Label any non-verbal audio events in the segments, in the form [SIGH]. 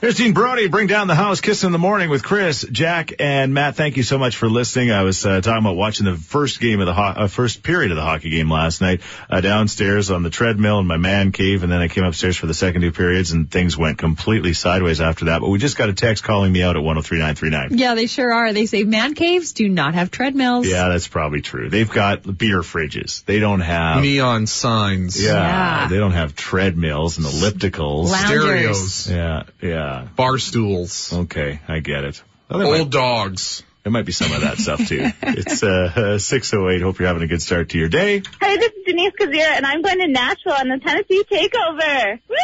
Here's Dean Brody, bring down the house, kiss in the morning with Chris, Jack, and Matt. Thank you so much for listening. I was uh, talking about watching the first game of the ho- uh, first period of the hockey game last night uh, downstairs on the treadmill in my man cave, and then I came upstairs for the second two periods, and things went completely sideways after that. But we just got a text calling me out at 103939. Yeah, they sure are. They say man caves do not have treadmills. Yeah, that's probably true. They've got beer fridges. They don't have neon signs, Yeah, Yeah. they don't have treadmills and ellipticals. Loungers. stereos, yeah, yeah. Bar stools, Okay, I get it. Well, there, might, old dogs. there might be some of that stuff too. [LAUGHS] It's uh, 608. Hope you're having a good start to your day. Hey, this is Denise Kazira, and I'm going to Nashville on the Tennessee Takeover. Woo!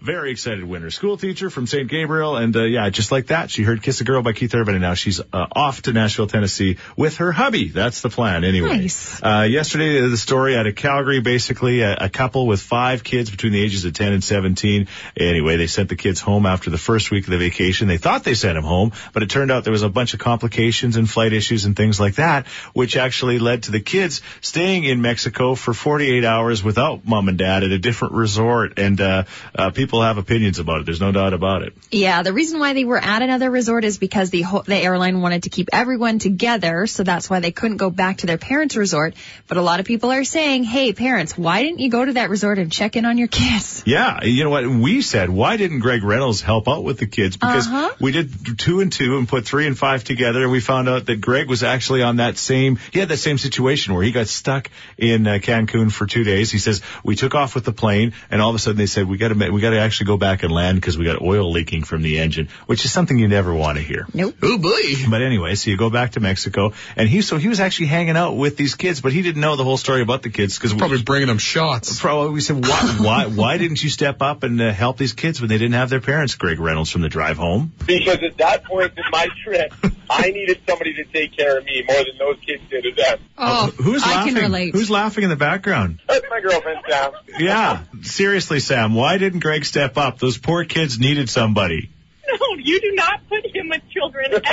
Very excited winner. School teacher from St. Gabriel. And uh, yeah, just like that, she heard Kiss a Girl by Keith Urban, and now she's uh, off to Nashville, Tennessee with her hubby. That's the plan anyway. Nice. Uh, yesterday, the story out of Calgary, basically a, a couple with five kids between the ages of 10 and 17. Anyway, they sent the kids home after the first week of the vacation. They thought they sent them home, but it turned out there was a bunch of complications and flight issues and things like that, which actually led to the kids staying in Mexico for 48 hours without mom and dad at a different resort. And uh, uh, people have opinions about it. There's no doubt about it. Yeah, the reason why they were at another resort is because the ho- the airline wanted to keep everyone together, so that's why they couldn't go back to their parents' resort. But a lot of people are saying, "Hey, parents, why didn't you go to that resort and check in on your kids?" Yeah, you know what? We said, why didn't Greg Reynolds help out with the kids? Because Uh-huh. we did two and two and put three and five together, and we found out that Greg was actually on that same. He had that same situation where he got stuck in uh, Cancun for two days. He says we took off with the plane, and all of a sudden they said we got to we got to actually go back and land because we got oil leaking from the engine, which is something you never want to hear. Nope. Oh boy. But anyway, so you go back to Mexico, and he so he was actually hanging out with these kids, but he didn't know the whole story about the kids because we're Probably bringing them shots. Probably we said why why why didn't you step up and uh, help these kids when they didn't have their parents? Greg Reynolds from the drive home. because at that point in my trip, I needed somebody to take care of me more than those kids did of them. Oh, Who's I laughing? can relate. Who's laughing in the background? That's my girlfriend, Sam. Yeah, seriously, Sam. Why didn't Greg step up? Those poor kids needed somebody. No, you do not put him with children ever. [LAUGHS]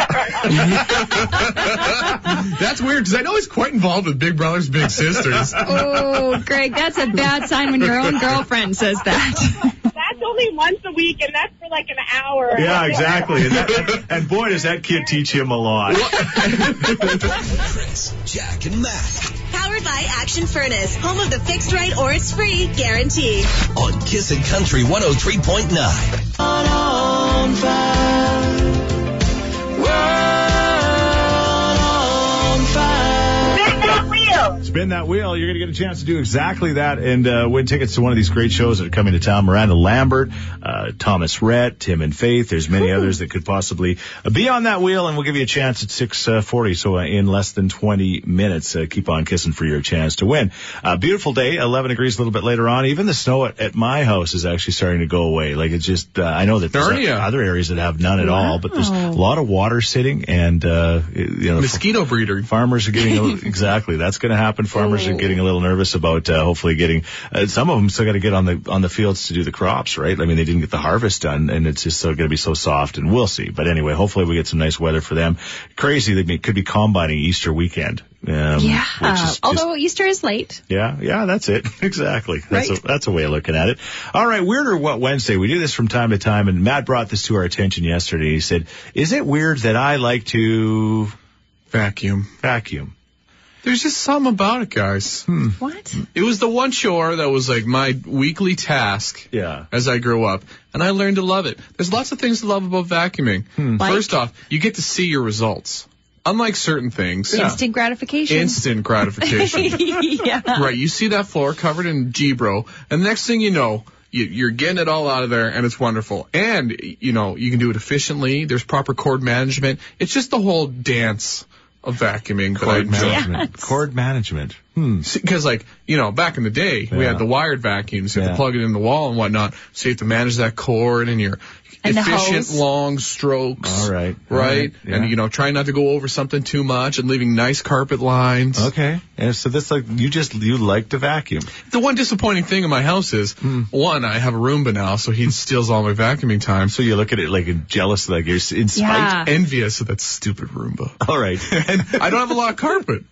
That's weird because I know he's quite involved with Big Brothers Big Sisters. [LAUGHS] oh, Greg, that's a bad sign when your own girlfriend says that. that's only once a week, and that's for like an hour. Yeah, exactly. And, that, and boy, does that kid teach him a lot. [LAUGHS] Chris, Jack, and Matt Powered by Action Furnace, home of the fixed right or it's free guarantee. on Kissin' Country 103.9. Spin wheel. Spin that wheel. You're going to get a chance to do exactly that and uh, win tickets to one of these great shows that are coming to town. Miranda Lambert, uh, Thomas Rhett, Tim and Faith. There's many others that could possibly uh, be on that wheel, and we'll give you a chance at 6:40. so uh, in less than 20 minutes, uh, keep on kissing for your chance to win. Uh, beautiful day, 11 degrees a little bit later on. Even the snow at, at my house is actually starting to go away. Like it's just, uh, I know that there's Narnia. other areas that have none at all, but there's a lot of water sitting, and uh, you know, Mosquito breeder. farmers are getting a, [LAUGHS] exactly that's going to happen. Farmers are getting a little nervous about uh, hopefully getting uh, some of them still got to get on the on the fields to do the crops, right? I mean, they didn't get the harvest done, and it's just so going to be so soft, and we'll see. But anyway, hopefully we get some nice weather for them. Crazy that they could be combining Easter weekend. Um, yeah. which is just- Although Easter is late. yeah, yeah, that's it. [LAUGHS] Exactly. That's Right. a, that's a way of looking at it. All right, weird or what Wednesday? We do this from time to time, and Matt brought this to our attention yesterday. He said, "Is it weird that I like to Vacuum. vacuum?" There's just something about it, guys. Hmm. What? It was the one chore that was like my weekly task Yeah. as I grew up, and I learned to love it. There's lots of things to love about vacuuming. Hmm. Like? First off, you get to see your results. Unlike certain things, Instant gratification. instant gratification. [LAUGHS] yeah. right, you see that floor covered in G-Bro, and the next thing you know, you, you're getting it all out of there, and it's wonderful. And, you know, you can do it efficiently. There's proper cord management. It's just the whole dance of vacuuming that I Cord management. Yes. [LAUGHS] Cord management. Hmm. Because, like, you know, back in the day, we had the wired vacuums. You have Yeah. to plug it in the wall and whatnot. So you have to manage that cord and your And efficient hose. long strokes. All right. All Right. right. Yeah. And you know, trying not to go over something too much and leaving nice carpet lines. Okay. And so this like you just you like to vacuum. The one disappointing thing in my house is Hmm. one, I have a Roomba now, so he steals all my vacuuming time. So you look at it like a jealous, like you're in spite. Yeah. Envious of that stupid Roomba. All right. [LAUGHS] and I don't have a lot of carpet.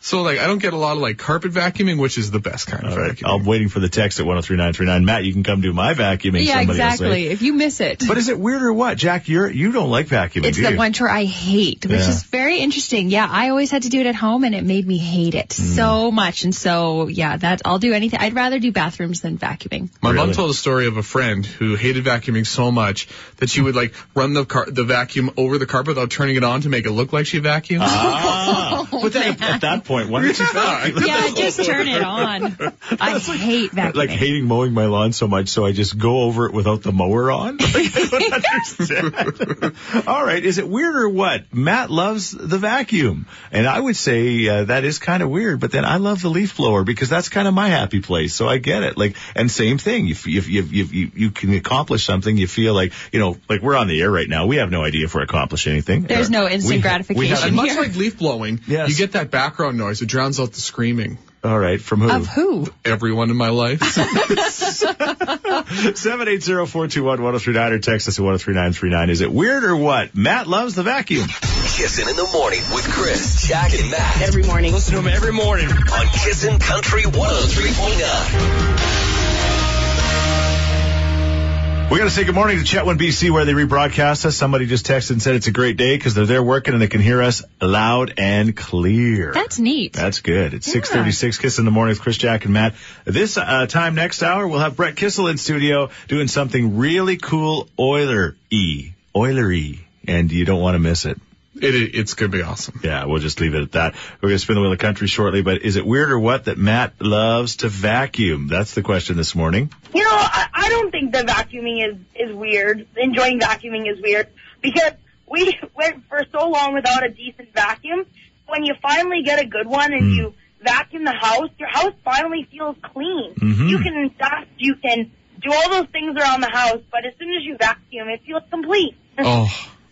So like I don't get a lot of like carpet vacuuming, which is the best kind of All right. vacuuming. I'm waiting for the text at 103939. Matt, you can come do my vacuuming. Yeah, somebody else exactly. say. If you miss it. But is it weird or what? Jack, you're, you don't like vacuuming, It's do the you? one chore I hate, which Yeah. is very interesting. Yeah, I always had to do it at home and it made me hate it Hmm. so much. And so, yeah, that I'll do anything. I'd rather do bathrooms than vacuuming. My Really? mom told a story of a friend who hated vacuuming so much that she would like run the car- the vacuum over the carpet without turning it on to make it look like she vacuumed. Ah, [LAUGHS] but then at, at that point, why don't you vacuum? Yeah, just turn it [LAUGHS] on. I hate vacuuming. like hating mowing my lawn so much, so I just go over it without the mower on. Like, I don't understand. All right, is it weird or what? Matt loves the vacuum, and I would say uh, that is kind of weird. But then I love the leaf blower because that's kind of my happy place. So I get it. Like, and same thing. You you you you, you, you can accomplish something. You feel like you know, like we're on the air right now. We have no idea if we're accomplishing anything. There's Uh, no instant we- we gratification. have- and much like leaf blowing, Yes. you get that background noise. It drowns out the screaming. all right, from who? Of who? Everyone in my life. [LAUGHS] 780-421-1039 or text us at 103939. Is it weird or what? Matt loves the vacuum. Kissing in the morning with Chris, Jack, and Matt Every morning. Listen to them every morning on Kissin' Country 103.9. We got to say good morning to Chetwynd, BC, where they rebroadcast us. Somebody just texted and said it's a great day because they're there working and they can hear us loud and clear. That's neat. That's good. It's 636 Kiss in the morning with Chris, Jack, and Matt. This uh, time next hour, we'll have Brett Kissel in studio doing something really cool Oiler-y. Oiler-y. And you don't want to miss it. It, it, it's gonna be awesome. Yeah, we'll just leave it at that. We're going to spin the wheel of country shortly, but is it weird or what that Matt loves to vacuum? That's the question this morning. You know, I, I don't think that vacuuming is, is weird. Enjoying vacuuming is weird because we [LAUGHS] went for so long without a decent vacuum. When you finally get a good one and you vacuum the house, your house finally feels clean. Mhm. You can dust, you can do all those things around the house, but as soon as you vacuum, it feels complete. [LAUGHS] Oh,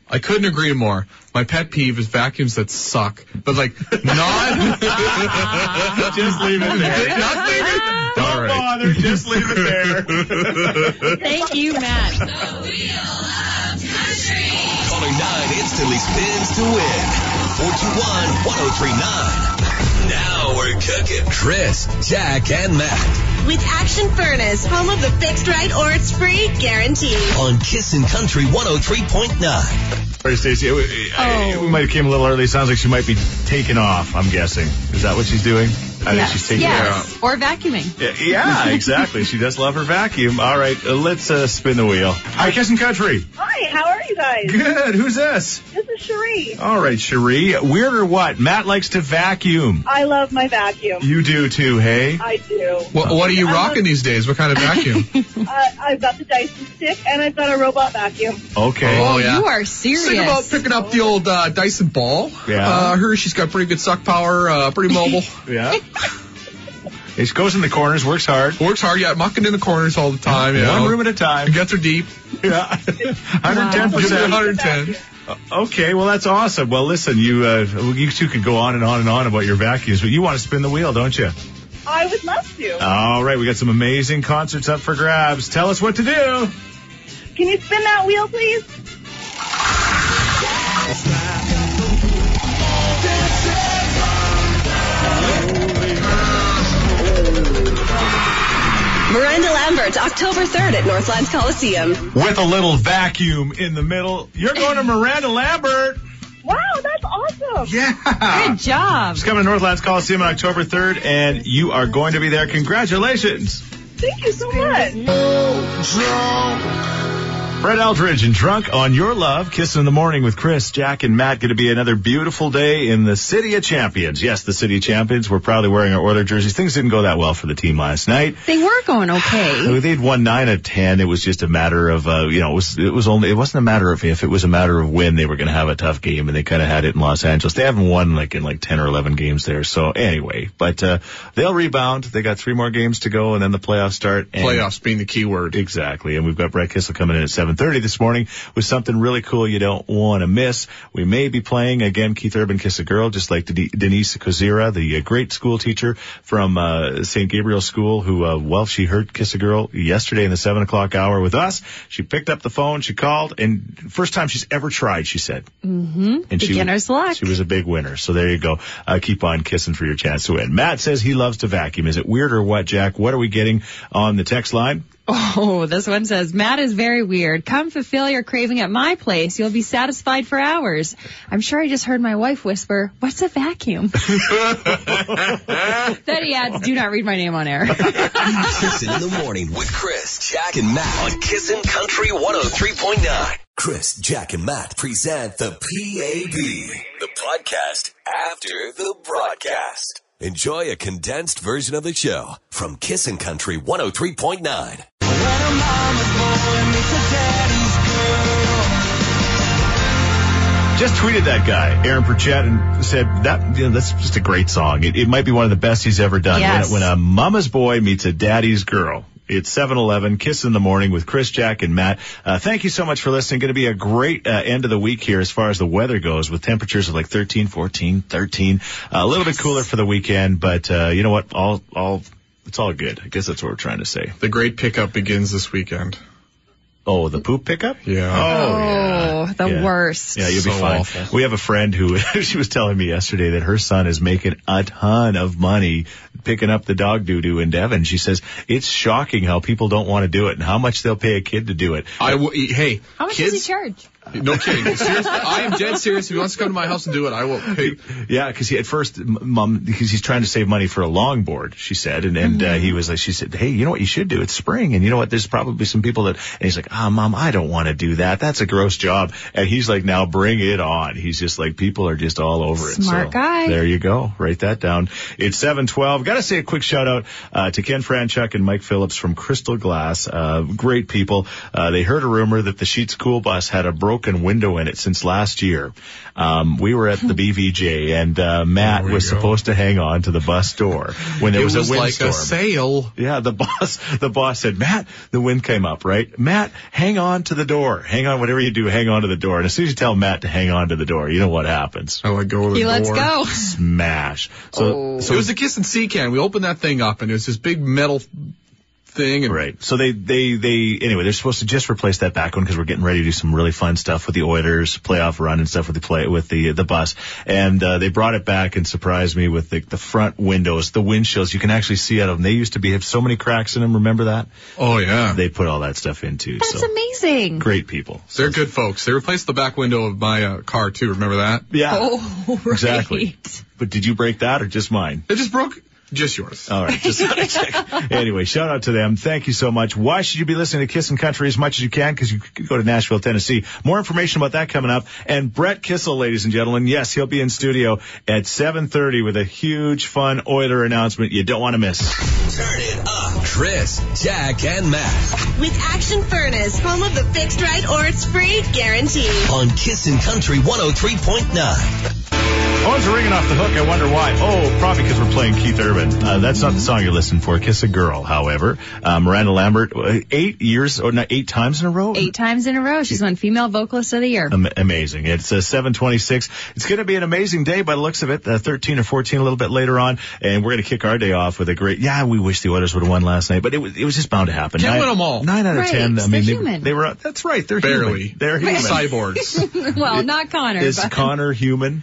I couldn't agree more. My pet peeve is vacuums that suck, but like not. [LAUGHS] Just leave it there. [LAUGHS] Not leave it. All right. bother. Just leave it there. [LAUGHS] Thank you, Matt. Caller 9 instantly spins to win. 421-1039. Now we're cooking. Chris, Jack, and Matt With Action Furnace, home of the fixed right or it's free guarantee. on Kissin' Country 103.9. Sorry, I- Oh. we might have came a little early. Sounds like she might be taking off. I'm guessing. Is that what she's doing? I yes. think she's taking yes. Or vacuuming. Yeah, yeah, exactly. she does love her vacuum. All right, uh, let's uh, spin the wheel. Hi, Kissin' Country. Hi, how are you guys? Good. Who's this? This is Cherie. All right, Cherie. Weird or what? Matt likes to vacuum. I love my vacuum. You do too, hey? I do. What, what are you rocking these days? What kind of vacuum? [LAUGHS] Uh, I've got the Dyson stick and I've got a robot vacuum. Okay. Oh, yeah. You are serious. Think about picking up the old uh, Dyson ball. Yeah. Uh, her, she's got pretty good suck power, uh, pretty mobile. [LAUGHS] Yeah. It goes in the corners, works hard. Works hard, yeah, mucking in the corners all the time. You One know. room at a time. Gets her deep. Yeah. [LAUGHS] 110%. 110. Okay, well that's awesome. Well, listen, you uh, you two could go on and on and on about your vacuums, but you want to spin the wheel, don't you? I would love to. All right, we got some amazing concerts up for grabs. Tell us what to do. Can you spin that wheel, please? Miranda Lambert, October 3rd at Northlands Coliseum. With a little vacuum in the middle, you're going to Miranda Lambert. Wow, that's awesome. Yeah. Good job. She's coming to Northlands Coliseum on October 3rd, and you are going to be there. Congratulations. Thank you so much. Brett Eldredge and Drunk on Your Love, Kissing in the Morning with Chris, Jack, and Matt. Going to be another beautiful day in the City of Champions. Yes, the City of Champions. We're proudly wearing our Oiler jerseys. Things didn't go that well for the team last night. They were going okay. [SIGHS] They'd won nine of ten. It was just a matter of, uh, you know, it was, it was only, it wasn't a matter of if, it was a matter of when they were going to have a tough game, and they kind of had it in Los Angeles. They haven't won like in like ten or eleven games there. So anyway, but uh, they'll rebound. They got three more games to go, and then the playoffs start. And Playoffs being the key word. Exactly, and we've got Brett Kissel coming in at seven 7.30 this morning with something really cool you don't want to miss. We may be playing, again, Keith Urban Kiss a Girl, just like De- Denise Kozira, the uh, great school teacher from uh, St. Gabriel School who, uh, well, she heard Kiss a Girl yesterday in the 7 o'clock hour with us. She picked up the phone, she called, and first time she's ever tried, she said. Mm-hmm. And she, Beginner's luck. she was a big winner. So there you go. Uh, keep on kissing for your chance to win. Matt says he loves to vacuum. Is it weird or what, Jack? What are we getting on the text line? Oh, this one says, Matt is very weird. Come fulfill your craving at my place. You'll be satisfied for hours. I'm sure I just heard my wife whisper, what's a vacuum? [LAUGHS] then he adds, do not read my name on air. [LAUGHS] Kissin' in the morning with Chris, Jack, and Matt on Kissin' Country 103.9. Chris, Jack, and Matt present the PAB, the podcast after the broadcast. Enjoy a condensed version of the show from Kissin' Country 103.9. Just tweeted that guy, Aaron Pritchett, and said that you know, that's just a great song. It, it might be one of the best he's ever done. Yes. When, when a mama's boy meets a daddy's girl. It's 7-Eleven, Kiss in the Morning with Chris, Jack, and Matt. Uh, thank you so much for listening. Going to be a great uh, end of the week here as far as the weather goes with temperatures of like 13, 14, 13. Uh, a little bit cooler for the weekend, but uh, you know what? All, all, it's all good. I guess that's what we're trying to say. The great pickup begins this weekend. Oh, the poop pickup? Yeah. Oh, oh yeah. Oh, the Yeah. worst. Yeah, you'll be fine. awful. We have a friend who [LAUGHS] she was telling me yesterday that her son is making a ton of money picking up the dog doo doo in Devon. She says it's shocking how people don't want to do it and how much they'll pay a kid to do it. I w- hey, How much kids, does he charge? No kidding. Seriously, I am dead serious. If he wants to come to my house and do it, I will pay. Yeah, because at first, mom, because he's trying to save money for a longboard. She said, and and uh, he was like, she said, hey, you know what you should do? It's spring, and you know what? There's probably some people that, and he's like, ah, mom, I don't want to do that. That's a gross job. And he's like, now bring it on. He's just like, people are just all over it. Smart So, guy. There you go. Write that down. It's seven twelve. Got to say a quick shout out uh, to Ken Franchuk and Mike Phillips from Crystal Glass. Uh, great people. Uh, they heard a rumor that the Sheets School Bus had a broken window in it since last year. Um, we were at the [LAUGHS] BVJ, and uh, Matt There was go. supposed to hang on to the bus door when there was, was a like windstorm. a sail. Yeah, the boss, the boss said, Matt, the wind came up, right? Matt, hang on to the door. Hang on, whatever you do, hang on to the door. And as soon as you tell Matt to hang on to the door, you know what happens? I let go of the He door. lets go. Smash. So, So it was a kiss and sea can. We opened that thing up, and it was this big metal thing. And Right. So they, they, they, anyway, they're supposed to just replace that back one because we're getting ready to do some really fun stuff with the Oilers playoff run and stuff with the play, with the, the bus. And, uh, they brought it back and surprised me with the, the front windows, the windshields. You can actually see out of them. They used to be, have so many cracks in them. Remember that? oh yeah, They put all that stuff into. That's so amazing. great people. they're good folks. They replaced the back window of my uh, car too. Remember that? Yeah. Oh, [LAUGHS] right. Exactly. But did you break that or just mine? It just broke. Just yours. All right, just wanna [LAUGHS] check. Anyway, shout out to them. Thank you so much. Why should you be listening to Kissin' Country as much as you can? Because you could go to Nashville, Tennessee. More information about that coming up. And Brett Kissel, ladies and gentlemen, yes, he'll be in studio at 7:30 with a huge, fun Oiler announcement you don't want to miss. Turn it up. Chris, Jack, and Matt With Action Furnace, home of the fixed right or it's free guarantee. on Kissin' Country 103.9. Phones are ringing off the hook. I wonder why. Oh, probably because we're playing Keith Urban. Uh, that's not the song you're listening for. Kiss a Girl, however. Uh, Miranda Lambert, uh, eight years, or not, eight times in a row? Eight times in a row, she's won Female Vocalist of the Year. Am- amazing. It's uh, 726. It's going to be an amazing day by the looks of it. Uh, 13 or 14 a little bit later on. And we're going to kick our day off with a great, yeah, we wish the Oilers would have won last night, but it was, it was just bound to happen. Can't Nine- win 'em all. Nine out of Right, 10. I they're mean, they, human. they were, that's right. They're Barely. human. They're [LAUGHS] human. Cyborgs. [LAUGHS] well, not Connor. Is but Connor human?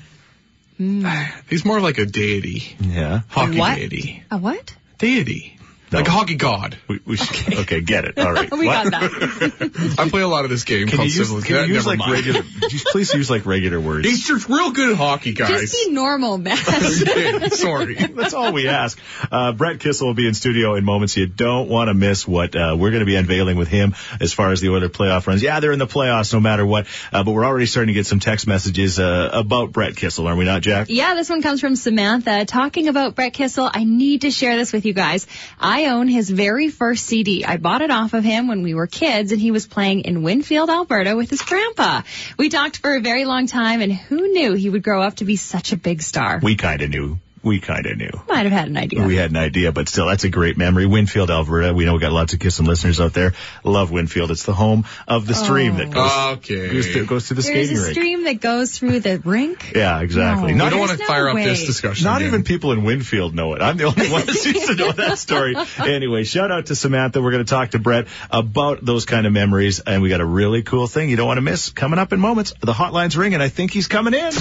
Hmm. He's more like a deity, Yeah. hockey What? deity, a what? deity, No. like a hockey god. We, we should, okay, get it. All right. [LAUGHS] We What? got that. [LAUGHS] I play a lot of this game Can you called use, Civilization. can you use like mind. regular, [LAUGHS] just please use like regular words. He's just real good at hockey, guys. Just be normal, man. Okay, Sorry. That's all we ask. Uh, Brett Kissel will be in studio in moments. You don't want to miss what uh, we're going to be unveiling with him as far as the Oilers playoff runs. Yeah, they're in the playoffs no matter what, uh, but we're already starting to get some text messages uh, about Brett Kissel, are we not, Jack? Yeah, this one comes from Samantha. Talking about Brett Kissel, I need to share this with you guys. I own his very first CD. I bought it off of him when we were kids and he was playing in Winfield, Alberta with his grandpa. We talked for a very long time and who knew he would grow up to be such a big star? We kind of knew. We kind of knew. Might have had an idea. We had an idea, but still, that's a great memory. Winfield, Alberta. We know we got lots of Kissin listeners out there. Love Winfield. It's the home of the stream that goes, oh, Okay. goes, to, goes to the Oh. There's skating a rink. stream that goes through the rink. Yeah, exactly. No. Not we don't want to no fire up this discussion. Not again. even people in Winfield know it. I'm the only one that seems to know that story. [LAUGHS] Anyway, shout out to Samantha. We're going to talk to Brett about those kind of memories, and we got a really cool thing you don't want to miss coming up in moments. The hotline's ringing. I think he's coming in.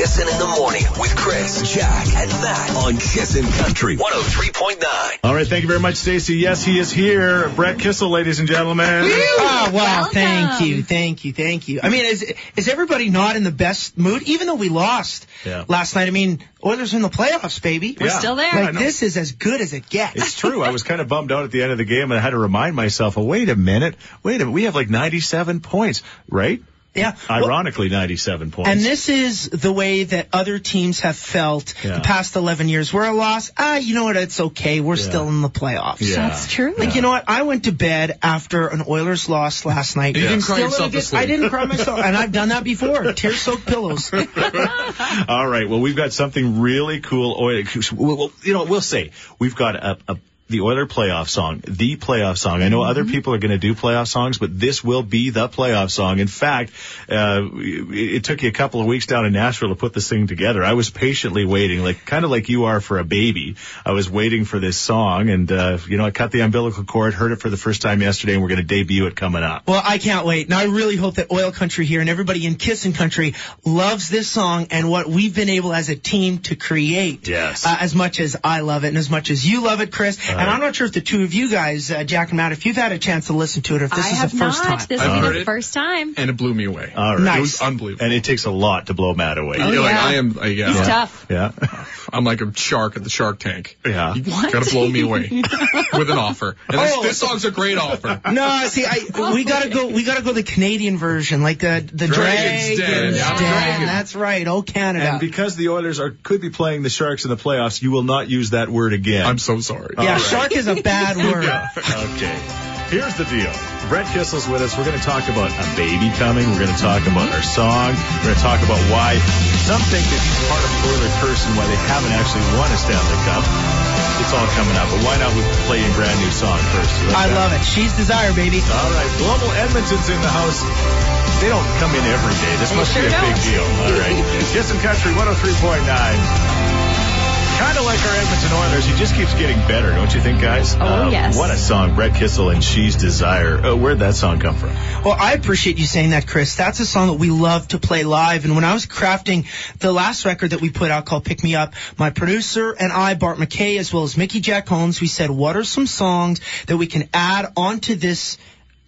Kissin' in the morning with Chris, Jack, and Matt on Kissin' Country 103.9. All right, thank you very much, Stacy. Yes, he is here. Brett Kissel, ladies and gentlemen. Oh, wow. Welcome. Thank you. Thank you. Thank you. I mean, is, is everybody not in the best mood? Even though we lost Yeah. last night, I mean, Oilers in the playoffs, baby. We're still there. Like, this is as good as it gets. It's true. I was kind of bummed out at the end of the game, and I had to remind myself, oh, wait a minute. Wait a minute. We have like 97 points, right? Yeah. Well, Ironically, 97 points. and this is the way that other teams have felt Yeah. the past 11 years. We're a loss. Ah, you know what? It's okay. We're Yeah. still in the playoffs. Yeah. That's true. Like, you know what? I went to bed after an Oilers loss last night. You didn't cry Still yourself to sleep. I didn't cry myself. And I've done that before. [LAUGHS] Tear-soaked pillows. [LAUGHS] All right. Well, we've got something really cool. Oil, well, well, you know, we'll say we've got a, a the Oiler playoff song, the playoff song. I know other people are going to do playoff songs, but this will be the playoff song. In fact, uh, it, it took you a couple of weeks down in Nashville to put this thing together. I was patiently waiting, like kind of like you are for a baby. I was waiting for this song, and uh, you know, I cut the umbilical cord, heard it for the first time yesterday, and we're going to debut it coming up. Well, I can't wait. Now, I really hope that Oil Country here and everybody in Kissin' Country loves this song and what we've been able as a team to create. Yes. Uh, as much as I love it and as much as you love it, Chris. And I'm not sure if the two of you guys, uh, Jack and Matt, if you've had a chance to listen to it, or if this I is have the first not. time. This I've will be the it. first time. and it blew me away. All right. Nice. It was unbelievable. And it takes a lot to blow Matt away. You're like, yeah. I am, uh, yeah. He's tough. Yeah. [LAUGHS] I'm like a shark at the Shark Tank. Yeah. You What? gotta blow me away [LAUGHS] with an offer. And this, Oh. this song's a great offer. [LAUGHS] No, see, I, we gotta go. We gotta go the Canadian version, like the the Dragon's Den. Dragon's Yeah, Den. Dragon. That's right. Oh, Canada. And because the Oilers are could be playing the Sharks in the playoffs, you will not use that word again. I'm so sorry. yeah, All right. Shark is a bad [LAUGHS] word. okay. Here's the deal. Brett Kissel's with us. We're going to talk about a baby coming. We're going to talk about our song. We're going to talk about why some think that he's part of the Oiler curse and why they haven't actually won a Stanley Cup. It's all coming up. But why not we play a brand new song first? Like I that? love it. Cheap Desire, baby. All right. Global Edmonton's in the house. They don't come in every day. This must sure be a big don't. deal. All right. [LAUGHS] Kissin' Country 103.9. Kind of like our Edmonton Oilers. He just keeps getting better, don't you think, guys? Oh, yes. What a song. Brett Kissel and Cheap Desire. Uh, where'd that song come from? Well, I appreciate you saying that, Chris. That's a song that we love to play live. And when I was crafting the last record that we put out called Pick Me Up, my producer and I, Bart McKay, as well as Mickey Jack Holmes, we said, what are some songs that we can add onto this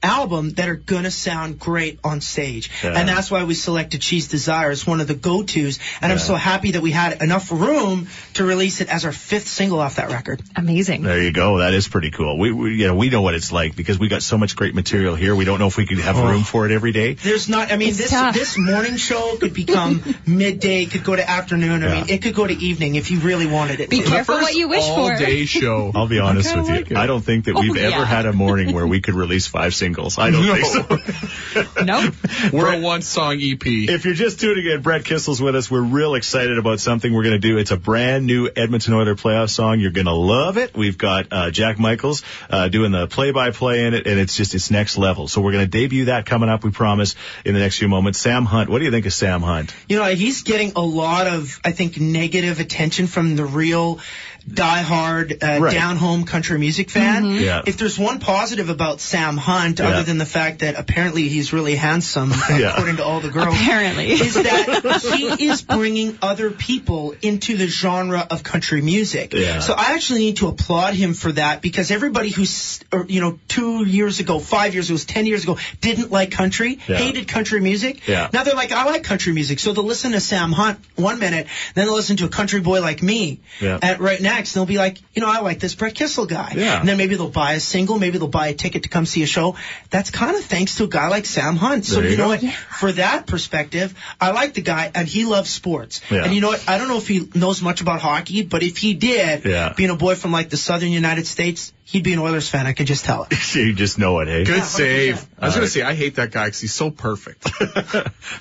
album that are gonna sound great on stage. Yeah. And that's why we selected Cheap Desire as one of the go-tos. And I'm so happy that we had enough room to release it as our fifth single off that record. Amazing. There you go. That is pretty cool. We, we you know, we know what it's like because we got so much great material here. We don't know if we could have oh. room for it every day. There's not. I mean, It's this tough. this morning show could become [LAUGHS] midday, could go to afternoon. I mean, it could go to evening if you really wanted it. Be to. careful First what you wish for. all-day show. I'll be honest kinda with you. like it. I don't think that oh, we've Oh, ever had a morning where we could [LAUGHS] release five singles. I don't No. think so. [LAUGHS] Nope. We're a one-song E EP. If you're just tuning in, Brett Kissel's with us. We're real excited about something we're going to do. It's a brand new Edmonton Oilers playoff song. You're going to love it. We've got uh, Jack Michaels uh, doing the play-by-play in it, and it's just it's next level. So we're going to debut that coming up. We promise in the next few moments. Sam Hunt. What do you think of Sam Hunt? You know, he's getting a lot of, I think, negative attention from the real diehard, uh, Right. down home country music fan. Yeah. If there's one positive about Sam Hunt, Yeah. other than the fact that apparently he's really handsome, [LAUGHS] Yeah. according to all the girls, Apparently. is that he is bringing other people into the genre of country music. Yeah. So I actually need to applaud him for that because everybody who's, or, you know, two years ago, five years ago, ten years ago, didn't like country, Yeah. hated country music. Yeah. Now they're like, I like country music. So they'll listen to Sam Hunt one minute, then they'll listen to a country boy like me Yeah. at right next. And they'll be like, you know, I like this Brett Kissel guy. Yeah. And then maybe they'll buy a single, maybe they'll buy a ticket to come see a show. That's kind of thanks to a guy like Sam Hunt. So There you you know go. what? For that perspective, I like the guy and he loves sports. Yeah. And you know what? I don't know if he knows much about hockey, but if he did, Yeah. being a boy from like the southern United States, he'd be an Oilers fan. I could just tell it. [LAUGHS] you just know it, hey? Good save. I was gonna say I hate that guy because he's so perfect. [LAUGHS]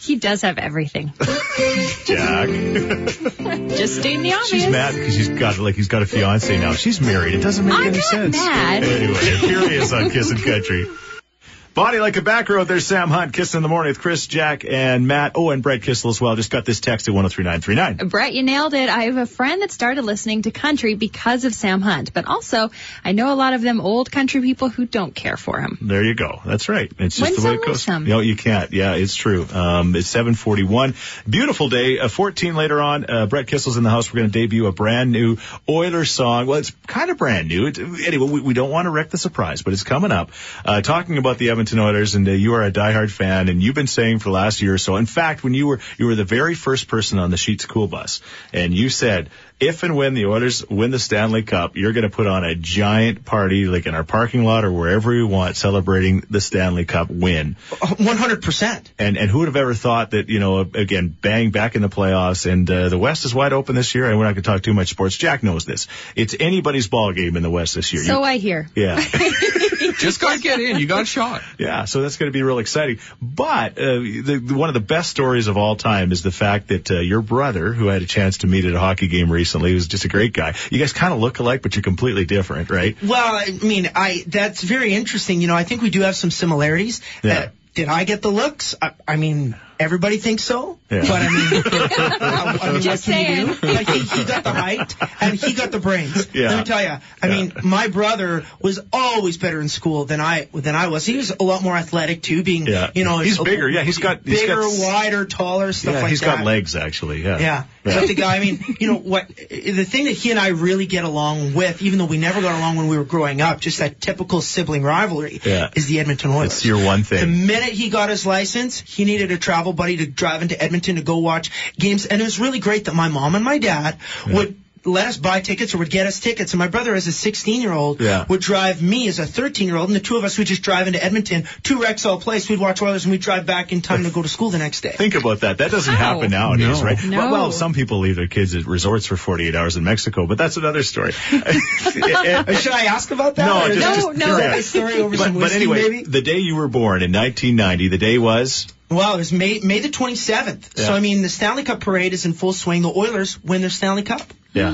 He does have everything. [LAUGHS] Jack. Just stating the obvious. She's mad because he's got like he's got a fiance now. She's married. It doesn't make I'm any not sense. mad. Anyway, here he is on Kissin' Country. Body like a back road. There's Sam Hunt kissing in the morning with Chris, Jack, and Matt. Oh, and Brett Kissel as well. Just got this text at 103939. Brett, you nailed it. I have a friend that started listening to country because of Sam Hunt, but also I know a lot of them old country people who don't care for him. There you go. That's right. It's just the way it goes. some. No, you can't. Yeah, it's true. Um, it's 741. Beautiful day. Uh, 14 later on. Uh, Brett Kissel's in the house. We're going to debut a brand new Oilers song. Well, it's kind of brand new. It, anyway, we, we don't want to wreck the surprise, but it's coming up. Uh, talking about the Edmonton Oilers, and uh, you are a diehard fan, and you've been saying for the last year or so. In fact, when you were you were the very first person on the Sheets Cool Bus, and you said. If and when the Oilers win the Stanley Cup, you're going to put on a giant party, like in our parking lot or wherever we want, celebrating the Stanley Cup win. 100%. And and who would have ever thought that you know again bang back in the playoffs and uh, the West is wide open this year and we're not going to talk too much sports. Jack knows this. It's anybody's ball game in the West this year. So You- I hear. yeah, [LAUGHS] Just gotta get in. You got a shot. [LAUGHS] yeah. So that's going to be real exciting. But uh, the, the, one of the best stories of all time is the fact that uh, your brother, who I had a chance to meet at a hockey game recently, was just a great guy. You guys kind of look alike, but you're completely different, right? Well, I mean, I that's very interesting. You know, I think we do have some similarities. Yeah. Uh, did I get the looks? I, I mean, everybody thinks so. Yeah. But I mean, [LAUGHS] I, I mean Just what can you saying. do? Like, he, he got the height and he got the brains. [LAUGHS] Yeah. Let me tell you. I mean, my brother was always better in school than I than I was. He was a lot more athletic too, being Yeah. you know He's a- bigger. Yeah, he's got- he's bigger, got- wider, taller, stuff yeah, like he's that. He's got legs actually. Yeah. Yeah. But the guy, I mean, you know what? The thing that he and I really get along with, even though we never got along when we were growing up, just that typical sibling rivalry, Yeah. is the Edmonton Oilers. It's your one thing. The minute he got his license, he needed to travel buddy to drive into Edmonton to go watch games, and it was really great that my mom and my dad would. Let us buy tickets or would get us tickets. And my brother, as a 16 year old, Yeah. would drive me as a 13 year old. And the two of us would just drive into Edmonton to Rexall Place. We'd watch Oilers and we'd drive back in time to go to school the next day. Think about that. That doesn't How? happen nowadays, No. right? No. Well, well, some people leave their kids at resorts for 48 hours in Mexico, but that's another story. [LAUGHS] Uh, Should I ask about that? No, Or just- just- No, no. Tell story over but, some but anyway, maybe? the day you were born in 1990, the day was Well, it was May May the 27th. Yeah. So I mean, the Stanley Cup parade is in full swing. The Oilers win their Stanley Cup. yeah.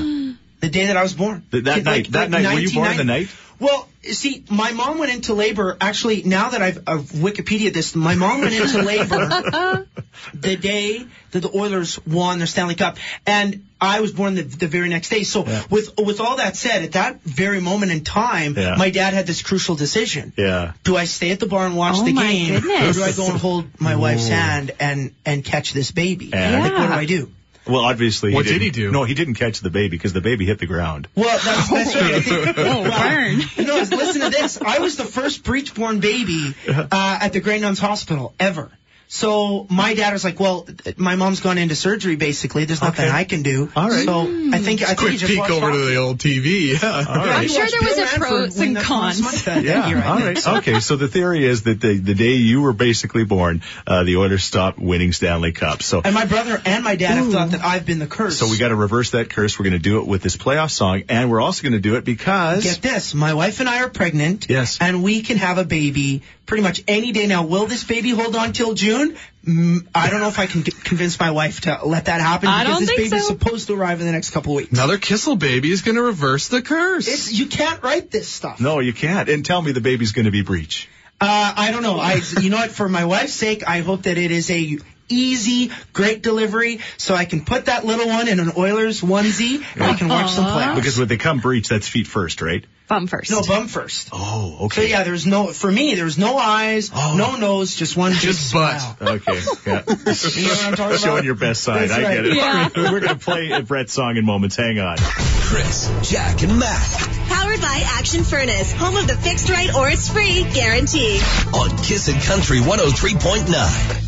The day that I was born. Th- that Like- night. That like night. Were you born 1990. the night? Well, see, my mom went into labor. Actually, now that I've, I've Wikipedia this, my mom went into [LAUGHS] labor the day that the Oilers won their Stanley Cup, and I was born the, the very next day. So, Yeah. with with all that said, at that very moment in time, Yeah. my dad had this crucial decision. Yeah. Do I stay at the bar and watch Oh the game, goodness. or do I go and hold my wife's hand and and catch this baby? And- Like, what do I do? Well, obviously, What he did he do? No, he didn't catch the baby because the baby hit the ground. Well, that's, that's right. I think, [LAUGHS] Oh, burn. no, listen to this. I was the first breech-born baby uh, at the Grey Nuns Hospital ever. So my dad was like, "Well, my mom's gone into surgery. Basically, there's nothing Okay. I can do." All right. So I think I think he Quick just peek over to the old TV. Yeah. [LAUGHS] All Yeah, right. he sure there was a pros and cons. Smythe Yeah. I All think. Okay. So the theory is that the, the day you were basically born, uh, the Oilers stopped winning Stanley Cups. So And my brother and my dad have thought that I've been the curse. So we got to reverse that curse. We're going to do it with this playoff song, and we're also going to do it because Get this, my wife and I are pregnant. Yes. And we can have a baby pretty much any day now. Will this baby hold on till June? Mm, I don't know if I can convince my wife to let that happen I because don't this think baby's so. supposed to arrive in the next couple weeks. Another Kissel baby is going to reverse the curse. It's, you can't write this stuff. no, you can't. And tell me the baby's going to be breach. Uh, I don't know. I, you know what? For my wife's sake, I hope that it is a easy, great delivery, so I can put that little one in an Oilers onesie and I can watch some playoffs. Because when they come breach, that's feet first, right? Bum first. no, bum first. Oh, okay. So yeah, there's no for me. There's no eyes, Oh. no nose, just one Just butt. smile. Okay. Yeah. [LAUGHS] You know what I'm talking [LAUGHS] Showing about? your best side. That's I right. get it. [LAUGHS] Yeah. We're going to play a Brett song in moments. Hang on. Chris, Jack, and Matt Powered by Action Furnace, home of the fixed right or it's free guarantee. on Kissin' Country 103.9.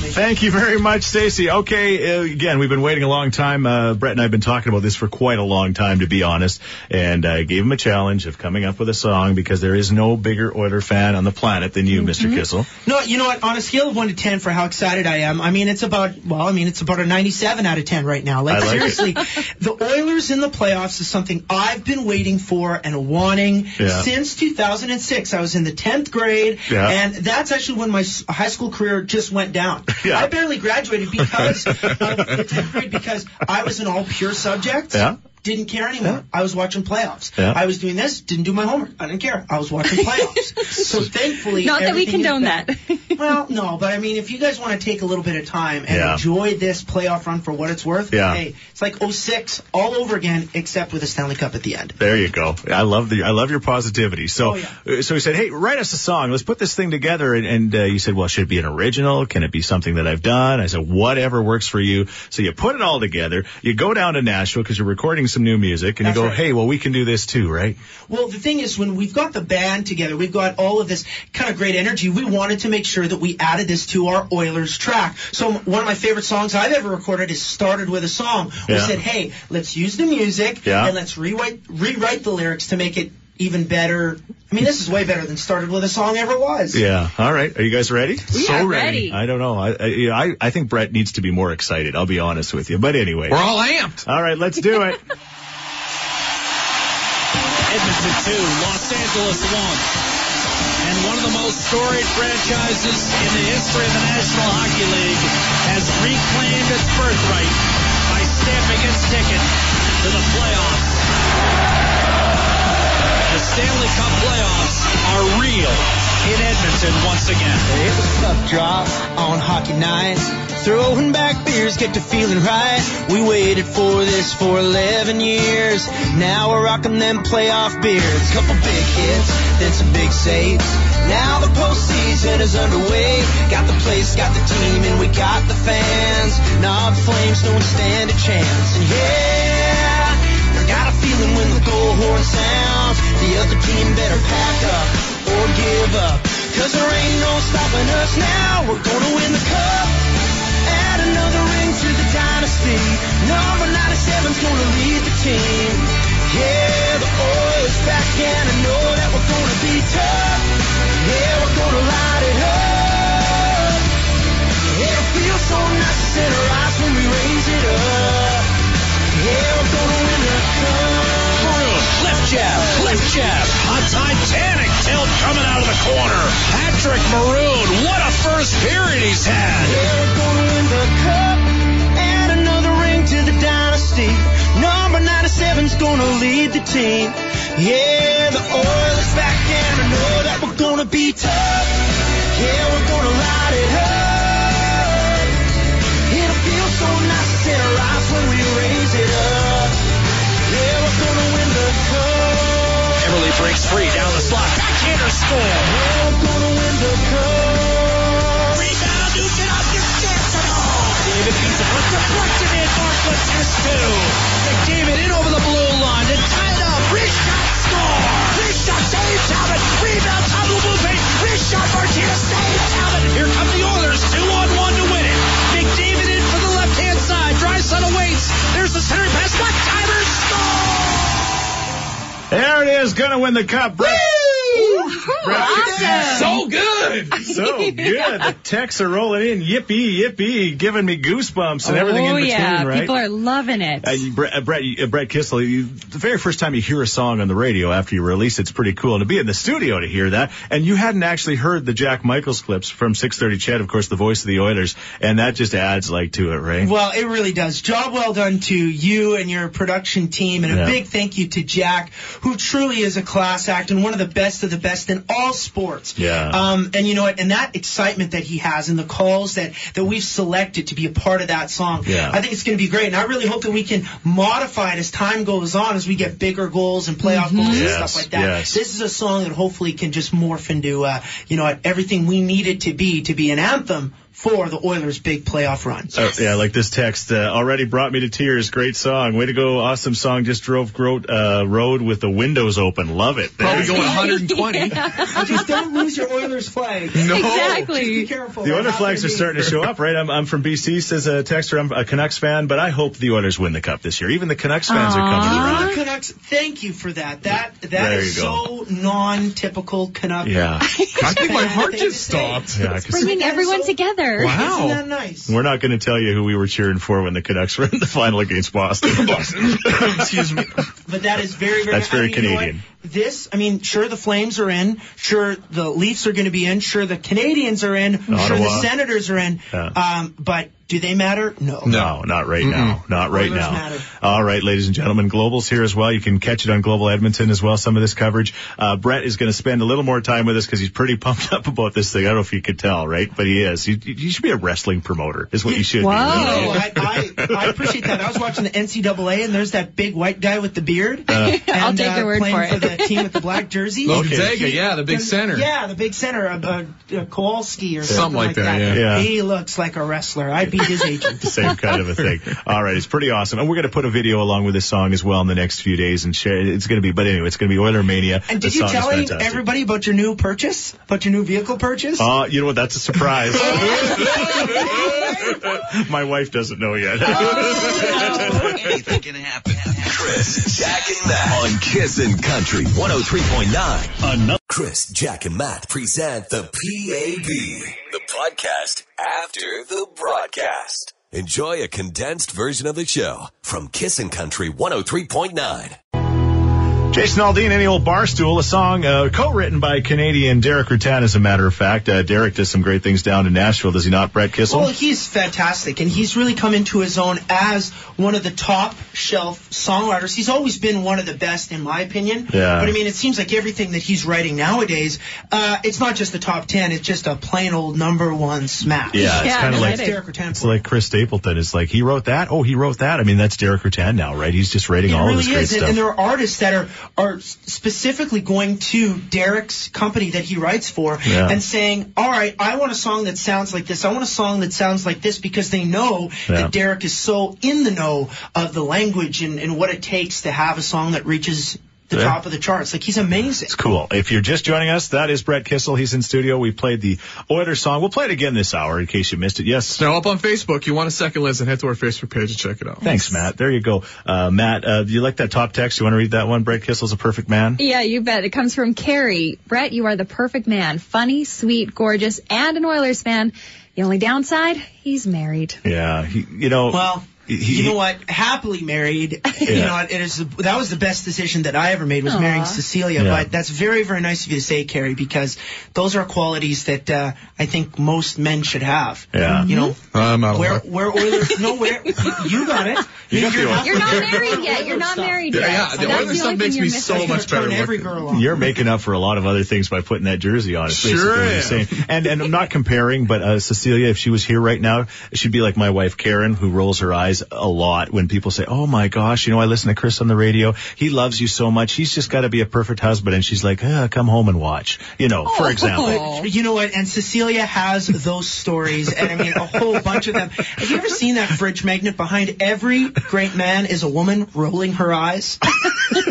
Thank you very much, Stacy. Okay, uh, again, we've been waiting a long time. Uh, Brett and I have been talking about this for quite a long time, to be honest. And I gave him a challenge of coming up with a song because there is no bigger Oiler fan on the planet than you, Mr. Kissel. No, you know what? On a scale of one to ten for how excited I am, I mean it's about well, I mean it's about a ninety-seven out of ten right now. Like, like it. seriously, the Oilers in the playoffs is something I've been waiting for and wanting Yeah. since 2006. I was in the tenth grade, Yeah. and that's actually when my high school career just went down. [LAUGHS] Yeah. I barely graduated because of the tenth grade because I was an all pure subject. Yeah. Didn't care anymore. I was watching playoffs. Yeah. I was doing this. Didn't do my homework. I didn't care. I was watching playoffs. [LAUGHS] so thankfully, Not that we condone that. [LAUGHS] Well, no, but I mean, if you guys want to take a little bit of time and Yeah. enjoy this playoff run for what it's worth, Yeah. hey, it's like 06 all over again, except with a Stanley Cup at the end. There you go. I love the I love your positivity. So Oh, yeah. uh, so he said, "Hey, write us a song. Let's put this thing together." And, and uh, you said, "Well, should it be an original? Can it be something that I've done?" I said, "Whatever works for you." So you put it all together. You go down to Nashville because you're recording some new music, and That's you go, right. "Hey, well, we can do this too, right?" Well, the thing is, when we've got the band together, we've got all of this kind of great energy. We wanted to make sure that we added this to our Oilers track. So one of my favorite songs I've ever recorded is "Started with a Song." We Yeah. said, "Hey, let's use the music Yeah. and let's rewrite rewrite the lyrics to make it even better." I mean, this is way better than "Started with a Song" ever was. Yeah. All right. Are you guys ready? We So are ready. ready. I don't know. I, I I I think Brett needs to be more excited. I'll be honest with you. But anyway. We're all amped. All right. Let's do it. [LAUGHS] Edmonton 2, Los Angeles 1. And one of the most storied franchises in the history of the National Hockey League has reclaimed its birthright by stamping its ticket to the playoffs. Stanley Cup playoffs are real in Edmonton once again. It was a tough drop on hockey nights. Throwing back beers, get to feeling right. We waited for this for 11 years. Now we're rocking them playoff beers. Couple big hits, then some big saves. Now the postseason is underway. Got the place, got the team, and we got the fans. The Flames don't stand a chance. And yeah, I got a feeling when the goal horn sounds, the other team better pack up or give up. Cause there ain't no stopping us now. We're gonna win the cup. Add another ring to the dynasty. Number 97's gonna lead the team. Yeah, the oil's back and I know that we're gonna be tough. Yeah, we're gonna light it up. It'll feel so nice to center eyes when we raise it up. Yeah, we're gonna win the cup. Jab, left jab. A Titanic tilt coming out of the corner. Patrick Maroon, what a first period he's had. We're gonna win the cup. Add another ring to the dynasty. Number 97's gonna lead the team. Yeah, the Oilers back and I know that we're gonna be tough. Yeah, we're gonna light it up. It'll feel so nice to eyes when we raise it up. Breaks free down the slot. Backhander score. We're gonna win the cup. Rebound, you Nugent up to Samsonov. David beats it, but deflected in. Bartlett has two. Is. Gonna win the cup. Brett. Brett- So good. So good. The texts are rolling in. Yippee, yippee, giving me goosebumps and everything oh in between, yeah, right? people are loving it. Uh, Brett, uh, Brett, you- uh, Brett Kissel, you, the very first time you hear a song on the radio after you release it's pretty cool. And to be in the studio to hear that, and you hadn't actually heard the Jack Michaels clips from 630 CHED, of course, the voice of the Oilers, and that just adds like to it, right? Well, it really does. Job well done to you and your production team, and a big thank you to Jack, who truly is a class act and one of the best of the best in all sports. Yeah. Um, and you know what? And that excitement that he has, and the calls that that we've selected to be a part of that song, Yeah. I think it's going to be great. And I really hope that we can modify it as time goes on, as we get bigger goals and playoff goals and stuff like that. yes. This is a song that hopefully can just morph into, uh, you know, what, everything we need it to be to be an anthem for the Oilers' big playoff run. Oh, yeah, like this text uh, already brought me to tears. Great song, way to go! Awesome song. Just drove gro- uh, road with the windows open. Love it. Probably going 120. [LAUGHS] Just don't lose your Oilers flag. No. Exactly. Be careful. The They're Oilers flags are starting to show up, right? I'm, I'm from BC, says a texter. I'm a Canucks fan, but I hope the Oilers win the cup this year. Even the Canucks fans are coming around. the Canucks, thank you for that. That that There is so non-typical Canuck. Yeah, [LAUGHS] I think my heart Thing to just say. stopped. yeah. 'cause Bringing everyone so- together. Wow. Isn't that nice? we're not going to tell you who we were cheering for when the Canucks [LAUGHS] were in the final against Boston. [LAUGHS] Excuse me. But that is very, very. That's very I mean, you know? Canadian. This, I mean, sure the Flames are in, sure the Leafs are going to be in, sure the Canadiens are in, sure the Senators are in. Yeah. Um, but do they matter? No. No, not right now. Not right Oilers now. matter. All right, ladies and gentlemen, Global's here as well. You can catch it on Global Edmonton as well, some of this coverage. Uh, Brett is going to spend a little more time with us because he's pretty [LAUGHS] pumped up about this thing. I don't know if you could tell, right? But he is. You, you should be a wrestling promoter, is what you should Whoa. be. No, really. I, I, I appreciate that. I was watching the NCAA, and there's that big white guy with the beard. Uh. and, [LAUGHS] I'll take your word playing for it. The team with the black jersey. Logan yeah, the big center. Yeah, the big center, uh, uh, uh, Kowalski or something, Something like that, yeah. Yeah. He looks like a wrestler. I'd be his agent. [LAUGHS] Same kind of a thing. All right, it's pretty awesome. And we're going to put a video along with this song as well in the next few days and share. It's going to be, but anyway, it's going to be Oiler Mania. And The did you song is tell everybody about your new purchase? About your new vehicle purchase? Uh, you know what? That's a surprise. [LAUGHS] My wife doesn't know yet. Anything can happen. Chris, Jack, and Matt on Kissin' Country 103.9. Another Chris, Jack, and Matt present the PAB, the podcast after the broadcast. Enjoy a condensed version of the show from Kissin' Country 103.9. Jason Aldean, Any Old Barstool, a song uh, co-written by Canadian Deric Ruttan, as a matter of fact. Uh, Deric does some great things down in Nashville, does he not, Brett Kissel? Well, he's fantastic, and he's really come into his own as one of the top shelf songwriters. He's always been one of the best, in my opinion. Yeah. But I mean, it seems like everything that he's writing nowadays, uh, it's not just the top ten; it's just a plain old number one smash. yeah, it's Yeah, kind of like. Deric Ruttan. it's like Chris Stapleton. It's like he wrote that. Oh, he wrote that. I mean, that's Deric Ruttan now, right? He's just writing It all really of this great is, and, stuff. and there are artists that are are specifically going to Deric's company that he writes for Yeah. and saying, "All right, I want a song that sounds like this. I want a song that sounds like this," because they know Yeah. that Deric is so in the know of the language and, and what it takes to have a song that reaches the Yeah. top of the charts. Like he's amazing. It's cool. If you're just joining us, that is Brett Kissel. He's in studio. We played the Oilers song. We'll play it again this hour in case you missed it. Yes. Now up on Facebook, you want a second listen, head to our Facebook page and check it out. Thanks, Matt. There you go. Uh, Matt, uh, do you like that top text? You want to read that one? Brett Kissel's a perfect man. Yeah, you bet. It comes from Carrie. Brett, you are the perfect man. Funny, sweet, gorgeous, and an Oilers fan. The only downside, he's married. Yeah. He, you know. Well, he- you know what? Happily married. [LAUGHS] You know, it is that was the best decision that I ever made was marrying Cecilia. Yeah. But that's very, very nice of you to say, Carrie, because those are qualities that uh, I think most men should have. Yeah. You know, I'm out where luck. where Oilers? [LAUGHS] No, where you got it. You got the Oilers. You're not married yet. You're not married yet. Yeah, So the that's Oilers the stuff only makes thing me you're so much better every girl on. You're making up for a lot of other things by putting that jersey on. Is Sure basically what saying. And and I'm not comparing, but uh, Cecilia, if she was here right now, she'd be like my wife Karen, who rolls her eyes a lot when people say, "Oh my gosh, you know, I listen to Chris on the radio. He loves you so much. He's just got to be a perfect husband." And she's like, uh, "Come home and watch." You know, for example. [LAUGHS] You know what? And Cecilia has those stories, and I mean a whole bunch of them. Have you ever seen that fridge magnet behind every great man is a woman rolling her eyes?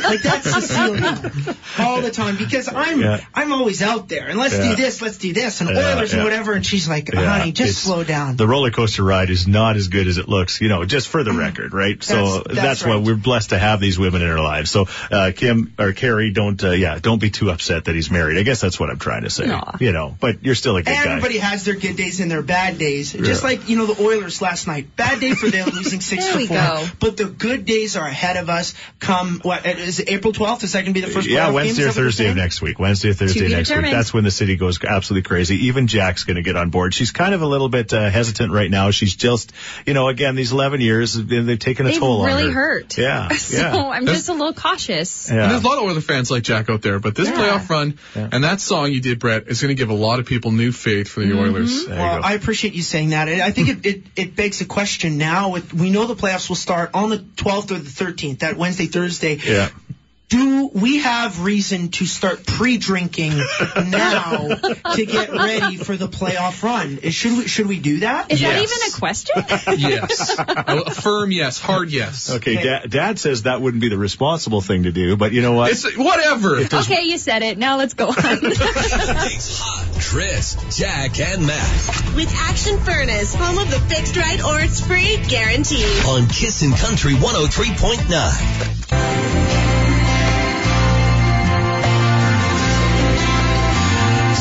like that's Cecilia all the time because I'm Yeah. I'm always out there and let's Yeah. do this, let's do this, and Yeah, Oilers yeah. and whatever, and she's like, Yeah, honey, just it's- slow down. The roller coaster ride is not as good as it looks, you know, just for the record, right? so That's- that's, that's why we're blessed to have these women in our lives. So, uh, Kim or Carrie, don't, uh, yeah, don't be too upset that he's married. I guess that's what I'm trying to say, Aw. you know, but you're still a good guy. Everybody has their good days and their bad days. Just like, you know, the Oilers last night. Bad day for them, [LAUGHS] losing six There to we four. go. But the good days are ahead of us come, what, is it April 12th? Is that going to be the first Yeah. Wednesday Is or that what you're Thursday of next week. Wednesday or Thursday be next week. That's when the city goes absolutely crazy. Even Jack's going to get on board. She's kind of a little bit uh, hesitant right now. She's just, you know, again, these 11 years, they've taken a They've toll on her. really hurt. Yeah, [LAUGHS] So yeah. I'm just a little cautious. And there's a lot of other fans like Jack out there, but this Yeah. playoff run and that song you did, Brett, is going to give a lot of people new faith for the Mm-hmm. Oilers. Well. I appreciate you saying that. I think it, it, it begs a question now. With, we know the playoffs will start on the 12th or the 13th, that Wednesday, Thursday. yeah. Do we have reason to start pre-drinking [LAUGHS] now to get ready for the playoff run? Should we should we do that? Is that even a question? Yes. a, [LAUGHS] a firm yes, hard yes. Okay, Dad, Dad says that wouldn't be the responsible thing to do, but you know what? It's whatever. okay, you said it. Now let's go on. [LAUGHS] It's hot. Chris, Jack, and Matt With Action Furnace, home of the fixed right or it's free guarantee. on Kissin' Country 103.9.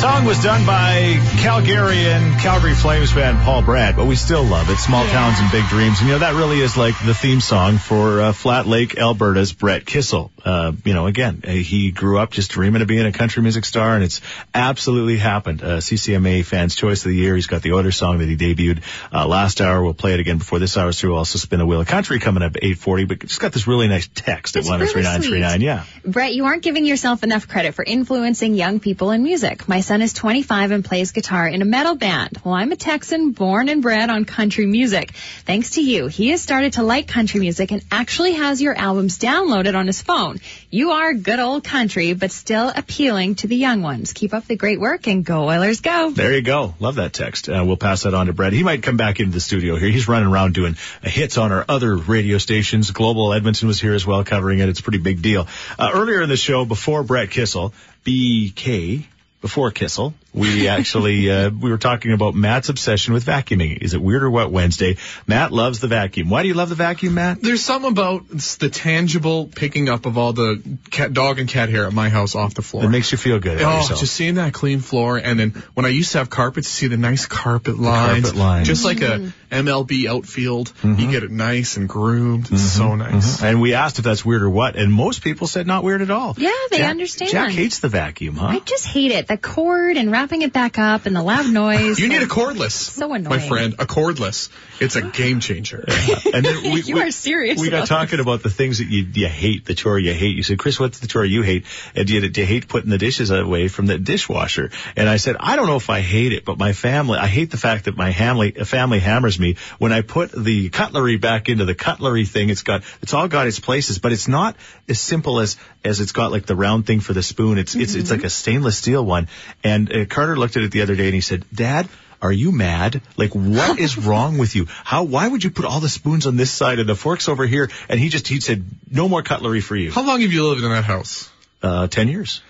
Song was done by Calgarian Calgary Flames fan Paul Brandt, but we still love it. Small towns and big dreams, and you know that really is like the theme song for uh, Flat Lake, Alberta's Brett Kissel. Uh, you know, again, uh, he grew up just dreaming of being a country music star, and it's absolutely happened. Uh, CCMA Fans Choice of the Year. He's got the Oilers song that he debuted uh, last hour. We'll play it again before this hour's through. We'll also spin a wheel of country coming up at 8:40. But just got this really nice text at It's really 103939. Yeah. Brett, you aren't giving yourself enough credit for influencing young people in music. My son is 25 and plays guitar in a metal band. Well, I'm a Texan born and bred on country music. Thanks to you, he has started to like country music and actually has your albums downloaded on his phone. You are good old country, but still appealing to the young ones. Keep up the great work and go Oilers go. There you go. Love that text. Uh, we'll pass that on to Brett. He might come back into the studio here. He's running around doing uh, hits on our other radio stations. Global Edmonton was here as well covering it. It's a pretty big deal. Uh, earlier in the show, before Brett Kissel, BK, before Kissel, we actually, uh, we were talking about Matt's obsession with vacuuming. Is it weird or what Wednesday? Matt loves the vacuum. Why do you love the vacuum, Matt? There's something about the tangible picking up of all the cat, dog and cat hair at my house off the floor. It makes you feel good Oh, yourself. just seeing that clean floor, and then when I used to have carpets, see the nice carpet lines, carpet lines. just like a mm-hmm. MLB outfield. You mm-hmm. get it nice and groomed. It's so mm-hmm. nice. and we asked if that's weird or what, and most people said not weird at all. Yeah, they Jack- understand. Jack hates the vacuum, huh? I just hate it. The cord and wrapping it back up and the loud noise. You need a cordless. So annoying. My friend, a cordless. It's a game changer. And then we, [LAUGHS] You we- are serious We got talking about the things that you you hate, the chore you hate. You said, Chris, what's the chore you hate? And you, you hate putting the dishes away from the dishwasher? And I said, I don't know if I hate it, but my family, I hate the fact that my family family hammers me when I put the cutlery back into the cutlery thing. It's got it's all got its places, but it's not as simple as as it's got like the round thing for the spoon. It's it's it's like mm-hmm. a stainless steel one. And Carter looked at it the other day and he said, Dad. Are you mad? Like, what is [LAUGHS] wrong with you? How, why would you put all the spoons on this side and the forks over here? And he just, he said, no more cutlery for you. How long have you lived in that house? Uh, 10 years.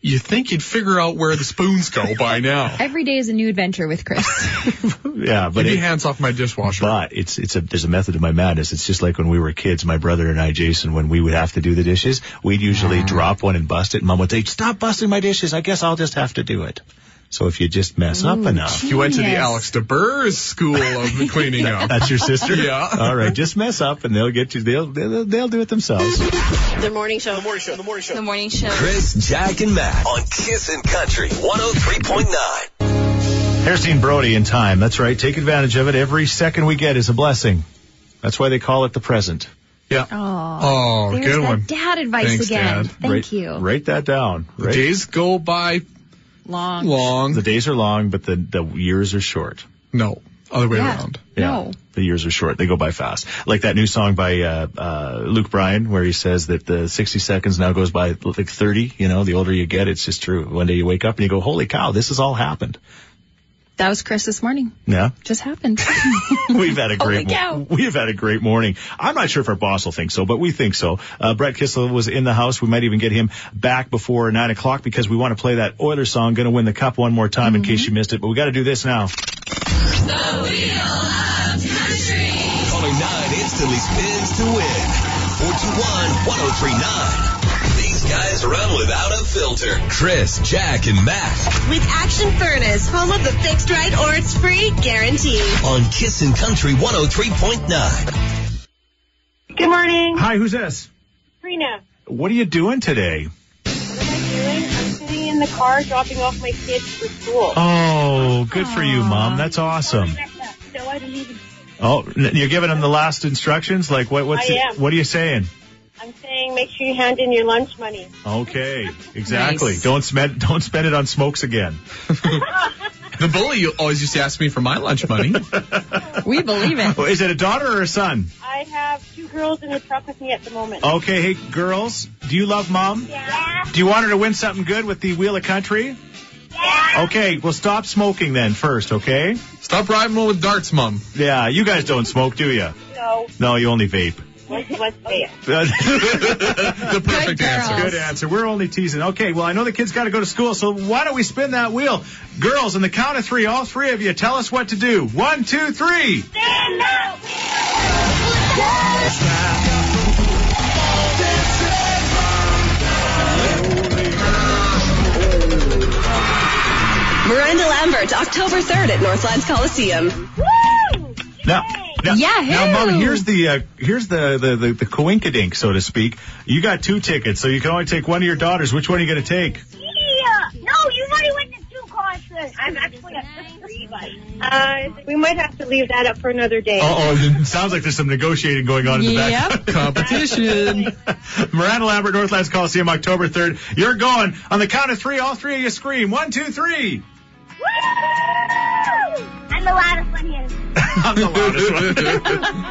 You think you'd figure out where the spoons go [LAUGHS] by now? Every day is a new adventure with Chris. [LAUGHS] Yeah, but Get your it, hands off my dishwasher. but it's, it's a, there's a method to my madness. It's just like when we were kids, my brother and I, Jason, when we would have to do the dishes, we'd usually drop one and bust it. Mom would say, stop busting my dishes. I guess I'll just have to do it. So if you just mess up mm, enough. you went to the Genius. Alex DeBurr's school of cleaning up. That's your sister? Yeah. All right. Just mess up and they'll get you, they'll, they'll, they'll do it themselves. The morning show. The morning show. The morning show. The morning show. Chris, Jack, and Matt on Kissin' Country 103.9. Here's Dean Brody in time. That's right. Take advantage of it. Every second we get is a blessing. That's why they call it the present. Yeah. Oh, Oh, good that one. dad advice Thanks, again. Dad. Thank write, you. Write that down. Right? Days go by Long. long. The days are long, but the, the years are short. No, other way Yeah. around. No. The years are short. They go by fast. Like that new song by uh, uh, Luke Bryan, where he says that the 60 seconds now goes by like 30. You know, the older you get, it's just true. One day you wake up and you go, "Holy cow, this has all happened." That was Chris this morning. Yeah, Just happened. [LAUGHS] we've had a [LAUGHS] Holy great, mo- cow. we've had a great morning. I'm not sure if our boss will think so, but we think so. Uh, Brett Kissel was in the house. We might even get him back before nine o'clock because we want to play that Oilers song, "Going to Win the Cup" one more time in case you missed it. But we got to do this now. The wheel of Calling nine instantly spins to win. 421-1039. These guys run without a filter. Chris, Jack, and Matt With Action Furnace, home of the fixed right or it's free guarantee. on Kissin' Country 103.9. Good morning, Hi, who's this? Trina. What are you doing today? I doing? I'm sitting in the car dropping off my kids for school. Oh, good for you, Mom. That's awesome. No, I didn't even. Oh, you're giving them the last instructions? Like, what, what's I it- what are you saying? I'm saying make sure you hand in your lunch money. Okay, exactly. Nice. Don't spend, don't spend it on smokes again. [LAUGHS] The bully always used to ask me for my lunch money. we believe it. Is it a daughter or a son? I have two girls girls in the truck with me at the moment. Okay, hey, girls, do you love mom? Yeah. Do you want her to win something good with the Wheel of Country? Yeah. Okay, well, stop smoking then first, okay? Stop riding with darts, mom. Yeah, you guys don't smoke, do you? No. No, you only vape. What's what's fair? [LAUGHS] The perfect Good answer. girls. Good answer. We're only teasing. Okay, well, I know the kids got to go to school, so why don't we spin that wheel? Girls, in the count of three, all three of you, tell us what to do. One, two, three. Stand up. Miranda Lambert, October 3rd at Northlands Coliseum. Woo! Now, now, Yahoo! now, Mom, here's the uh, here's the the the, the coinkadink, so to speak. You got two tickets, so you can only take one of your daughters. Which one are you going to take? Yeah. No, you've already went to two concerts. I'm actually up to three, buddy. Uh, we might have to leave that up for another day. Oh, it sounds like there's some negotiating going on in the back. Yep. Competition. [LAUGHS] Miranda Lambert, Northlands Coliseum, October 3rd. You're going. On the count of three, all three of you scream. One, two, three. Woo! I'm the loudest one here. [LAUGHS] 了，说。